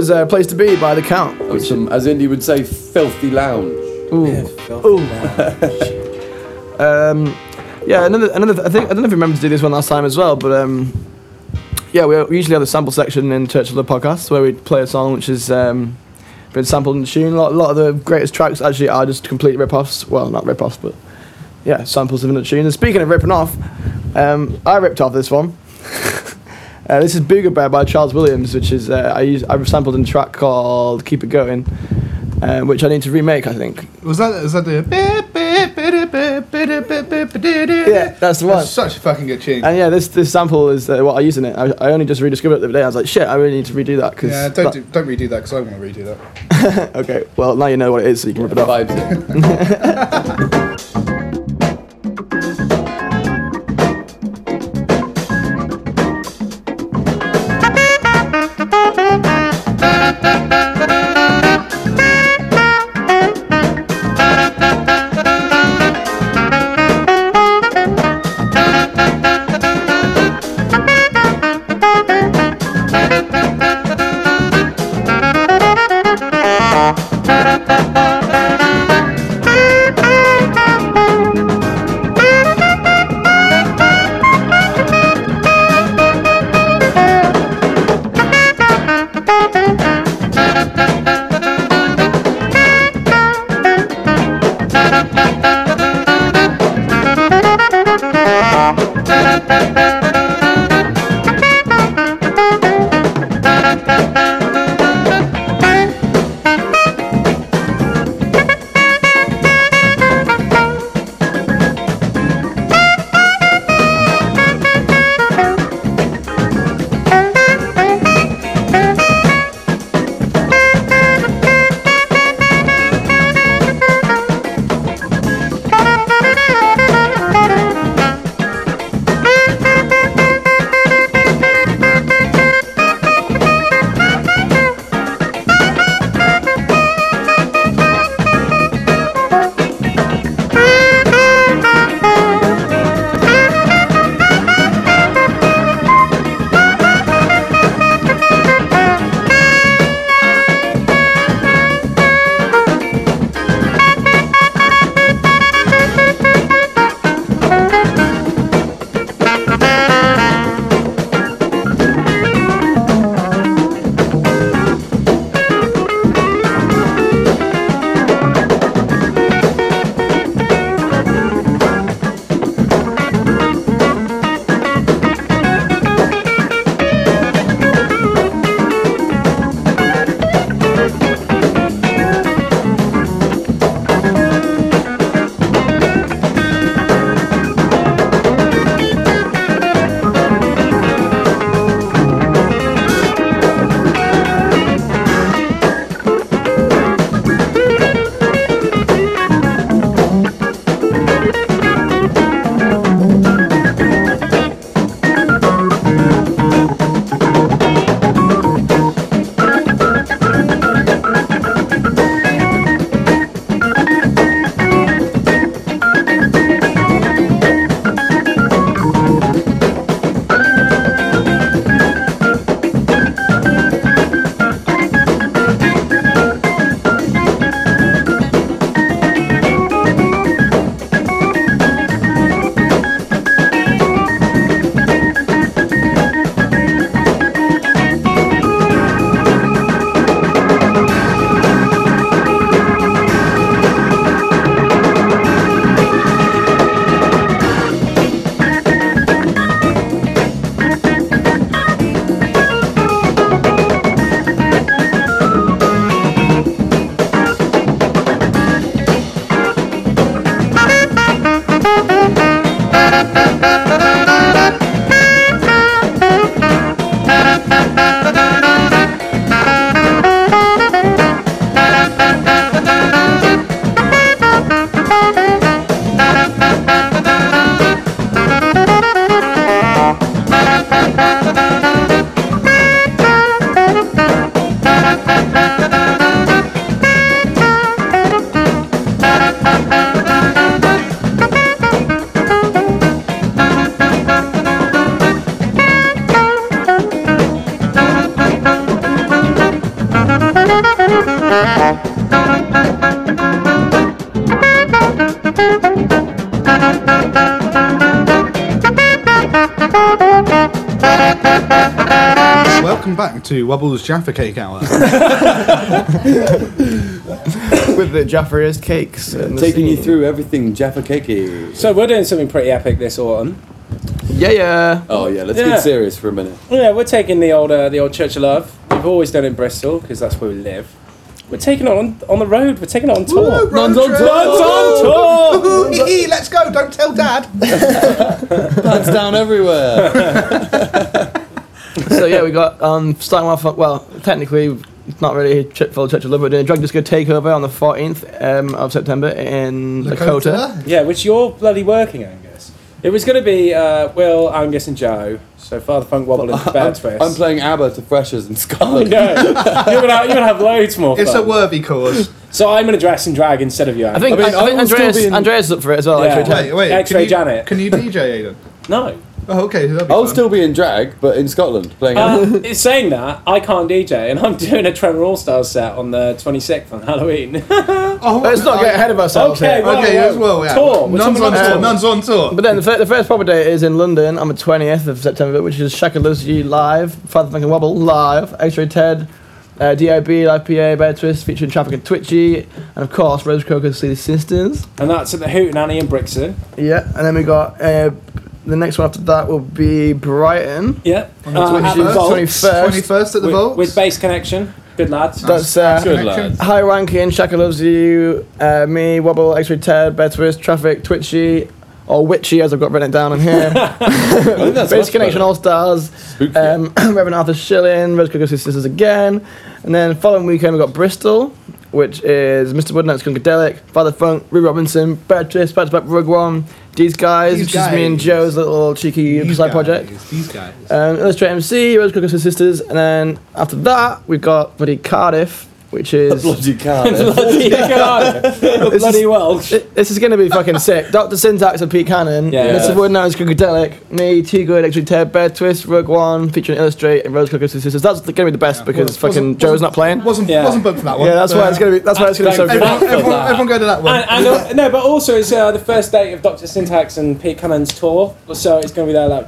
Was a place to be by the count. That was some, as Indy would say, filthy lounge. Ooh. Ooh. (laughs) um, yeah, another, another. I think I don't know if you remember to do this one last time as well, but um, yeah, we, we usually have the sample section in Church of the podcast where we play a song which has um, been sampled in tune. A lot, a lot of the greatest tracks actually are just complete rip-offs. Well, not rip-offs, but yeah, samples of another tune. And speaking of ripping off, um, I ripped off this one. Uh, this is Booger Bear by Charles Williams, which is uh, I use I sampled in a track called "Keep It Going," um, which I need to remake. I think. Was that is that the? Yeah, that's the one. That's such a fucking good tune. And yeah, this this sample is uh, what I use in it. I, I only just rediscovered it the other day. I was like, shit, I really need to redo that. Cause Yeah, don't that- do, don't redo that because I want to redo that. (laughs) okay, well now you know what it is, so you can rip it off. Vibes (laughs) to Wobble's Jaffa Cake Hour. (laughs) with the Jaffrey's cakes. And the Taking you scene. through everything Jaffa cakey. So we're doing something pretty epic this autumn. Yeah, yeah. Oh yeah, let's Yeah. get serious for a minute. Yeah, we're taking the old uh, the old Church of Love. We've always done it in Bristol because that's where we live. We're taking it on on the road. We're taking it on tour. Nuns on Nuns on tour. (laughs) Let's go! Don't tell Dad. Pants down everywhere. (laughs) so yeah, we got um starting off. Well, technically, it's not really a ch- full Church of Love. We're doing a drug disco takeover on the 14th um, of September in Lakota. Yeah, which you're bloody working, Angus. It was going to be uh, Will, Angus, and Joe. So Father Funk Wobble and Bear I'm, Twist. I'm playing ABBA to freshers in I Scotland. know. You're gonna, you're gonna have loads more fun. It's a worthy cause. so I'm gonna dress in drag instead of you. I think, I mean, I, I think Andreas, be in- Andreas is up for it as well. Yeah. Actually, Wait, wait. X-Ray can you, Janet. Can you DJ, Aidan? no. Oh, okay. That'd be I'll fun. still be in drag, but in Scotland playing. Uh, (laughs) it's saying that I can't DJ, and I'm (laughs) doing a Trevor All Stars set on the 26th on Halloween. (laughs) Oh, Let's not get ahead of ourselves Okay, here. well- Okay, as well, yeah. Tour. We're Nuns on tour. tour. Nuns on tour. But then the, fir- the first proper date is in London on the 20th of September, which is Shaka Lizzy live, Father Funk and Wobble live, X-Ray Ted, uh, DIB, Live PA, Bear Twist featuring Traffic and Twitchy, and of course Rose Crocus See the Sisters. and that's at the Hootananny in Brixton. Yeah, and then we got uh, the next one after that will be Brighton. Yeah. On the Uh, at the 21st? Vault 21st. 21st at the with, Vault. with Base Connection. Good lads. That's uh, Good Connection. lads. High ranking, Shaka loves you, uh, me, Wobble, X-Ray Ted, Bear Twist, Traffic, Twitchy, or Witchy as I've got written down on here. (laughs) I think that's Base much Connection better. All Stars, Spooky. um, (clears throat) Reverend Arthur Schilling, Rose Coco Sisters again, and then following weekend we got Bristol, which is Mr. Woodnote's Skunkadelic, Father Funk, Rue Robinson, Bear Twist, Back to Back Rogue One, These Guys, These which is me and Guys. Joe's little cheeky These side guys, project. These guys. Um, Illustrate MC, Rose Coco Sisters, and then after that we've got bloody Cardiff, which is (laughs) Bloody Cardiff. (laughs) bloody (laughs) bloody Welsh. This is going to be fucking sick. Dr. Syntax and Pete Cannon. Yeah. Mr. Woodnote's Skunkadelic. Me, Too Good, X-Ray Ted, Bear Twist, Rogue One, featuring Illustrate and Rose Coco Sisters. That's going to be the best because Wasn't- fucking wasn't- Joe's not playing. Wasn't Yeah. wasn't booked for that one. Yeah, that's why it's going to be. That's why it's going to be so good. Everyone, everyone, everyone go to that one. And, and uh, no, but also it's uh, the first date of Dr. Syntax and Pete Cannon's tour, so it's going to be there like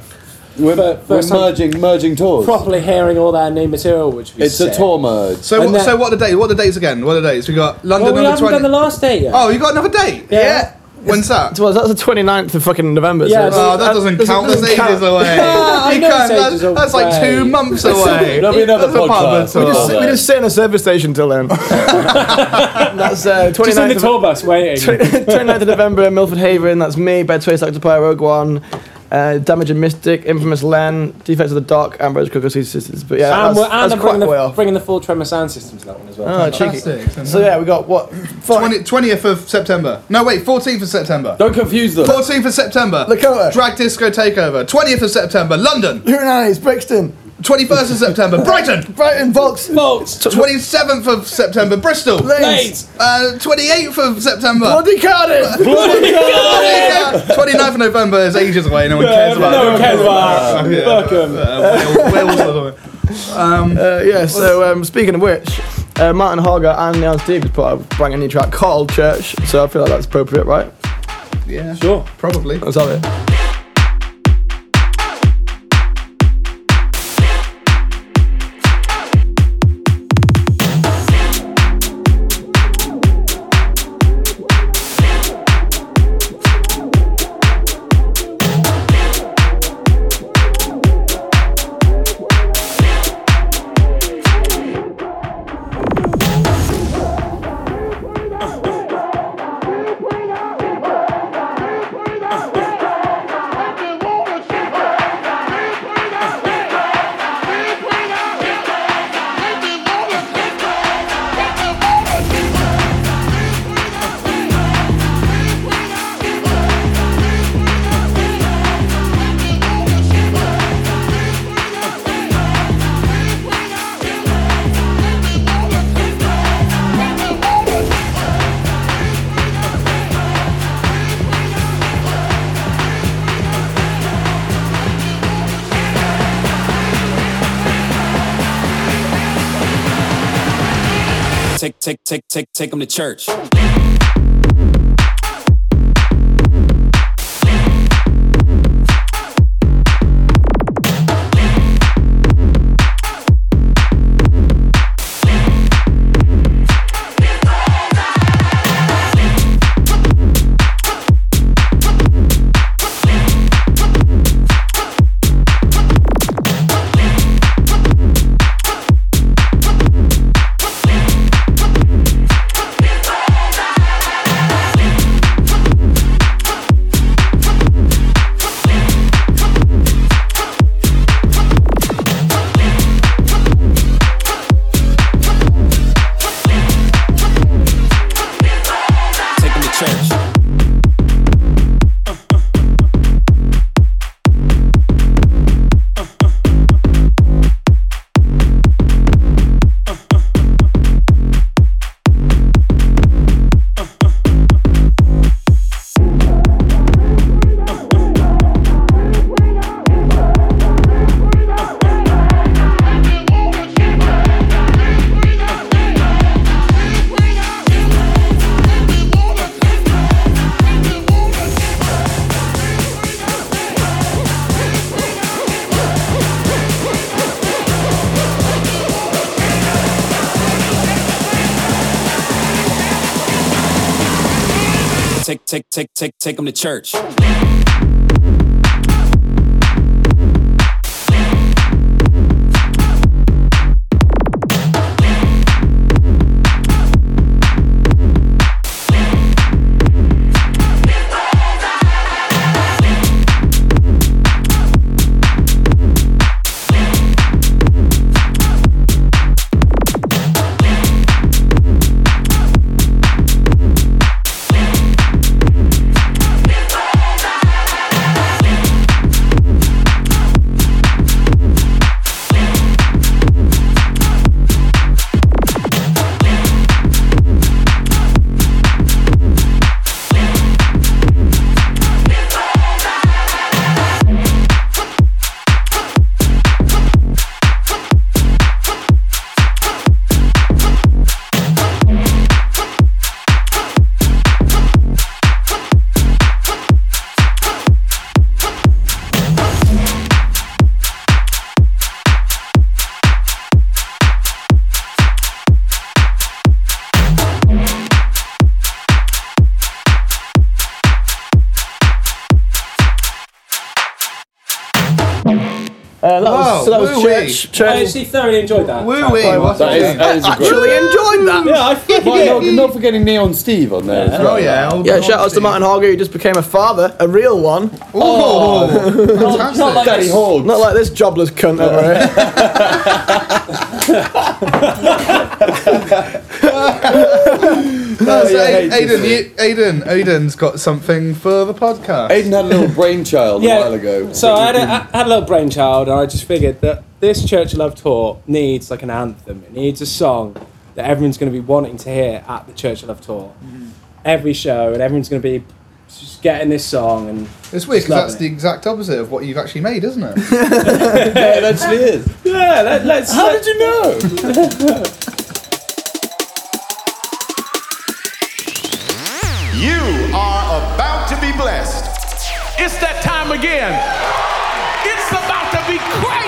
We're, fir- we're first time merging, merging tours. properly hearing all their new material, which would be It's a tour merge. so, and what, that- so what are the dates? What are the dates again? What are the dates? We got London Well, we on the haven't done the last date yet. Oh, you got another date? Yeah. When's that? Well, that's the 29th of fucking November. Yeah, so Oh, it's- that doesn't count. That's doesn't ages count. away. (laughs) I You know can't. That's, that's like two months away. There'll be another That's a pub podcast. tour. We just, we just sit in a service station till then. (laughs) (laughs) that's uh, Just in 29th, the of, tour bus waiting. 29th of November, in Milford Haven. That's me, Bear Twist, Dr. Pyro, Rogue One, uh, Damage and Mystic, Infamous Len, Defense of the Dock, and Rose Coco Sisters. But yeah, and that's, we're, and that's I'm quite bringing way the, off. bringing the full Tremor sound system to that one as well. Oh, cheeky. Fantastic. So yeah, we got what? 20, 20th of September. No, wait, 14th of September. Don't confuse them. 14th of September. Lakota. Drag Disco Takeover. 20th of September. London. Hootananny's, Brixton, 21st of September. (laughs) Brighton. Brighton, Volks, Volts, 27th of September. Bristol. Leeds, Uh, 28th of September. Bloody Cardiff. (laughs) Yeah. 29th of November is ages away. No one cares about no one cares about Yeah. Fuck 'em. Uh, Wales, Wales or something. Um, Uh, yeah, so um, speaking of which, uh, Martin Harger and Neon Steve has put out a brand new track called Church, so I feel like that's appropriate, right? yeah, Sure. probably. Let's have it. Take, them to church. Take, take, take, take, take them to church. Woo-wee. church. church. I actually thoroughly enjoyed that. Woo wee, by the way. what's That is, that? that is a great. Actually enjoyed that. Yeah, I fucking Well, did. not, not forgetting Neon Steve on there. as well. Oh yeah. old Yeah, shout outs to Steve. Martin Harger, who just became a father, a real one. Oh, fantastic. not like Daddy this. Not like this jobless cunt over here. (laughs) (laughs) (laughs) No, so yeah, Aidan, you, Aidan, Aidan's got something for the podcast. Aiden had a little (laughs) brainchild a while ago. So I had, a, I had a little brainchild, and I just figured that this Church of Love tour needs like an anthem. It needs a song that everyone's going to be wanting to hear at the Church of Love tour. Every show, and everyone's going to be just getting this song. And It's weird because that's it. the exact opposite of what you've actually made, isn't it? (laughs) yeah, it actually is. yeah, let, let's. How did you know? You are about to be blessed. It's that time again. It's about to be crazy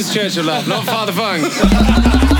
This Church of Love, not Father Funk. (laughs)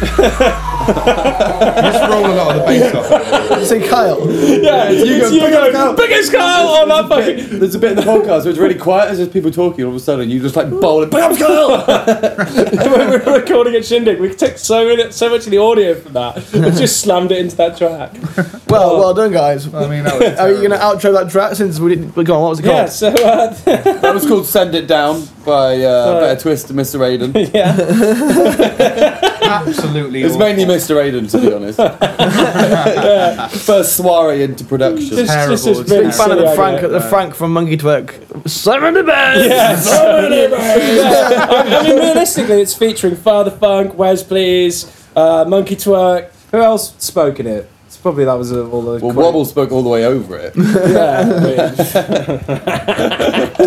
Just roll a lot of the bass off. Say Kyle. Yeah, it's You go, you go, Kyle." biggest Kyle on that fucking. There's a bit in the podcast where it's really quiet as there's people talking, all of a sudden you just like bowl it. Big up, Kyle! (laughs) (laughs) when we were recording at Shindig, we took so many, so much of the audio from that and just slammed it into that track. Well, well done, guys. I mean, that was Are you going to outro that track since we didn't? Go on. What was it called? Yeah, so uh, (laughs) That was called Send It Down by uh, Right. Better Twist and Mr. Aidan. yeah, absolutely. It's awful. mainly Mr. Aidan, to be honest. (laughs) (laughs) First soiree into production. just, terrible, just this it's really Big fan of the Frank, idea. the Frank from Monkey Twerk. Simon the Bears. Yeah, I, I mean, realistically, it's featuring Father Funk, Wes Please, uh, Monkey Twerk. Who else spoke in it? It's probably that was all the. Well, cra- Wobble spoke all the way over it. Yeah, I mean,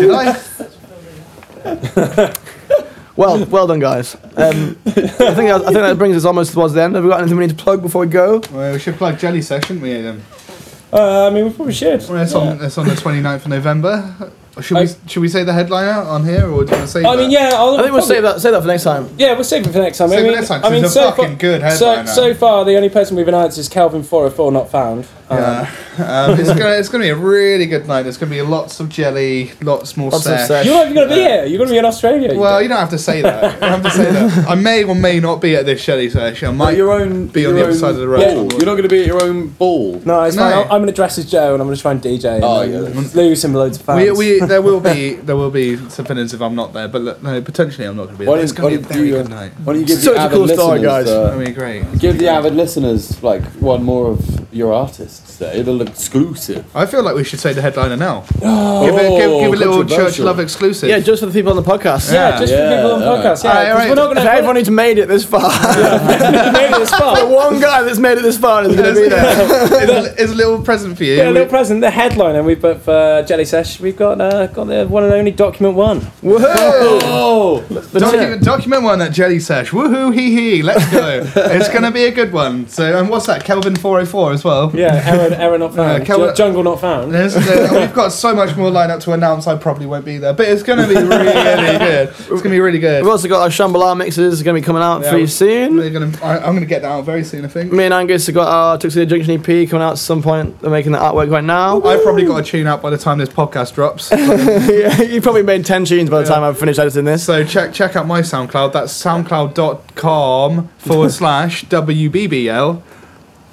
(laughs) Did I? Well, well done, guys. Um, I think that, I think that brings us almost towards the end. Have we got anything we need to plug before we go? Well, we should plug Jelly Session, we, Aidan? uh, I mean, we probably should. Well, it's, on, it's on the 29th of November. Should we, should we say the headline out on here, or do you want to say I mean, yeah, I'll I think we'll probably- save that. Save that for next time. Yeah, we'll save it for next time. Save I mean, next time, I 'cause mean, it's a so fucking far, good so, headliner. so far, the only person we've announced is Kelvin 404 not found. Um, Yeah. Um, it's gonna it's gonna be a really good night. There's gonna be lots of jelly, lots more Lots of sesh. sesh. You're not even going to be here. You're going to be in Australia. you Well, don't. you don't have to say that. You don't have to say that. (laughs) I may or may not be at this jelly session. I Like might your own. be on your the other own side of the road. ball. You're not going to be at your own ball. no, it's No. fine. I'm going to dress as Joe and I'm going to try and DJ. Oh, and yeah, then that's- lose him loads of fans. We, we there will be there will be some opinions if I'm not there, but look, no, potentially I'm not going to be Why there. It's don't, going why to be a don't very you, uh, good night. why don't you give Such the a avid cool story, listeners, guys. uh, That'll be great. Give the avid listeners like one more of your artists there. It'll exclusive. I feel like we should say the headliner now. give, a, give, give a little church controversial. love exclusive. Yeah, just for the people on the podcast. yeah, Yeah. just Yeah, for people on the alright. podcast. Yeah, Alright, 'cause alright. we're not For going to everyone who's made it this far, (laughs) made it this far. the one guy that's made it this far is going to be there. it's, a, it's a little present for you. Yeah, a little present. The headline, and we've got for Jelly Sesh. We've got uh, got the one and only document one. Woohoo! Oh, Document, document one at Jelly Sesh. Woohoo, hee hee, let's go. (laughs) it's going to be a good one. So, and what's that? Kelvin 404 as well. Yeah, error, error not found. Uh, Kel- Ju- jungle not found. There's, there- (laughs) we've got so much more lineup to announce. I probably won't be there, but it's going to be really good. It's going to be really good. We've also got our Shambala mixes going to be coming out Yeah, pretty soon. Gonna, I, I'm going to get that out very soon, I think. Me and Angus have got our Tuxedo Junction EP coming out at some point. They're making the artwork right now. I've probably got a tune out by the time this podcast drops. (laughs) (laughs) yeah, you probably made 10 tunes by the time I've finished editing this. So check check out my SoundCloud. That's soundcloud.com forward (laughs) slash WBBL.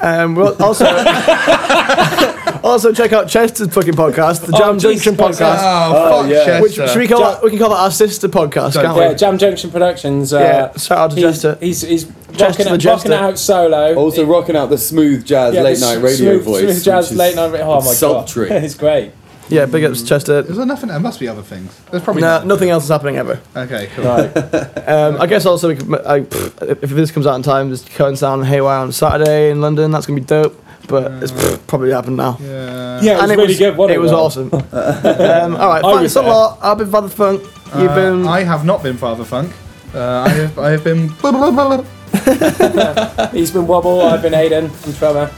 Um, we'll also, (laughs) also check out Chester's fucking podcast, the Oh, Jam Jesus Junction Christ. podcast. Oh, fuck yeah. Which should we call that? We can call that our sister podcast, Don't- can't Yeah. Jam Junction Productions. Uh, Yeah, shout out to he's, Jester. He's he's Jester rocking, the it, Jester. rocking it out solo. also rocking out the smooth jazz Yeah, late the night radio smooth, voice. Smooth jazz which is late night. ra- Oh my sultry. god, it's great. Yeah, big ups Chester. Is there nothing? There must be other things. There's probably No, not. nothing else is happening ever. Okay, cool. Right. (laughs) Um, I guess also we could, I, pff, if this comes out in time, there's Cohen Sound Haywire on Saturday in London. That's gonna be dope. But it's pff, (laughs) probably happened now. Yeah. Yeah, it was and it really was, good. Wasn't it was Rob? awesome. (laughs) um, all right, thanks a lot. I've been Father Funk. You've Uh, been. I have not been Father Funk. Uh, I have. I have been. He's been Wobble. I've been Aidan from Tremor.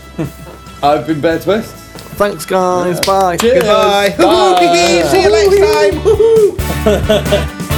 I've been Bear Twist. Thanks, guys. Bye. Cheers. Goodbye. Bye. See you next time. (laughs)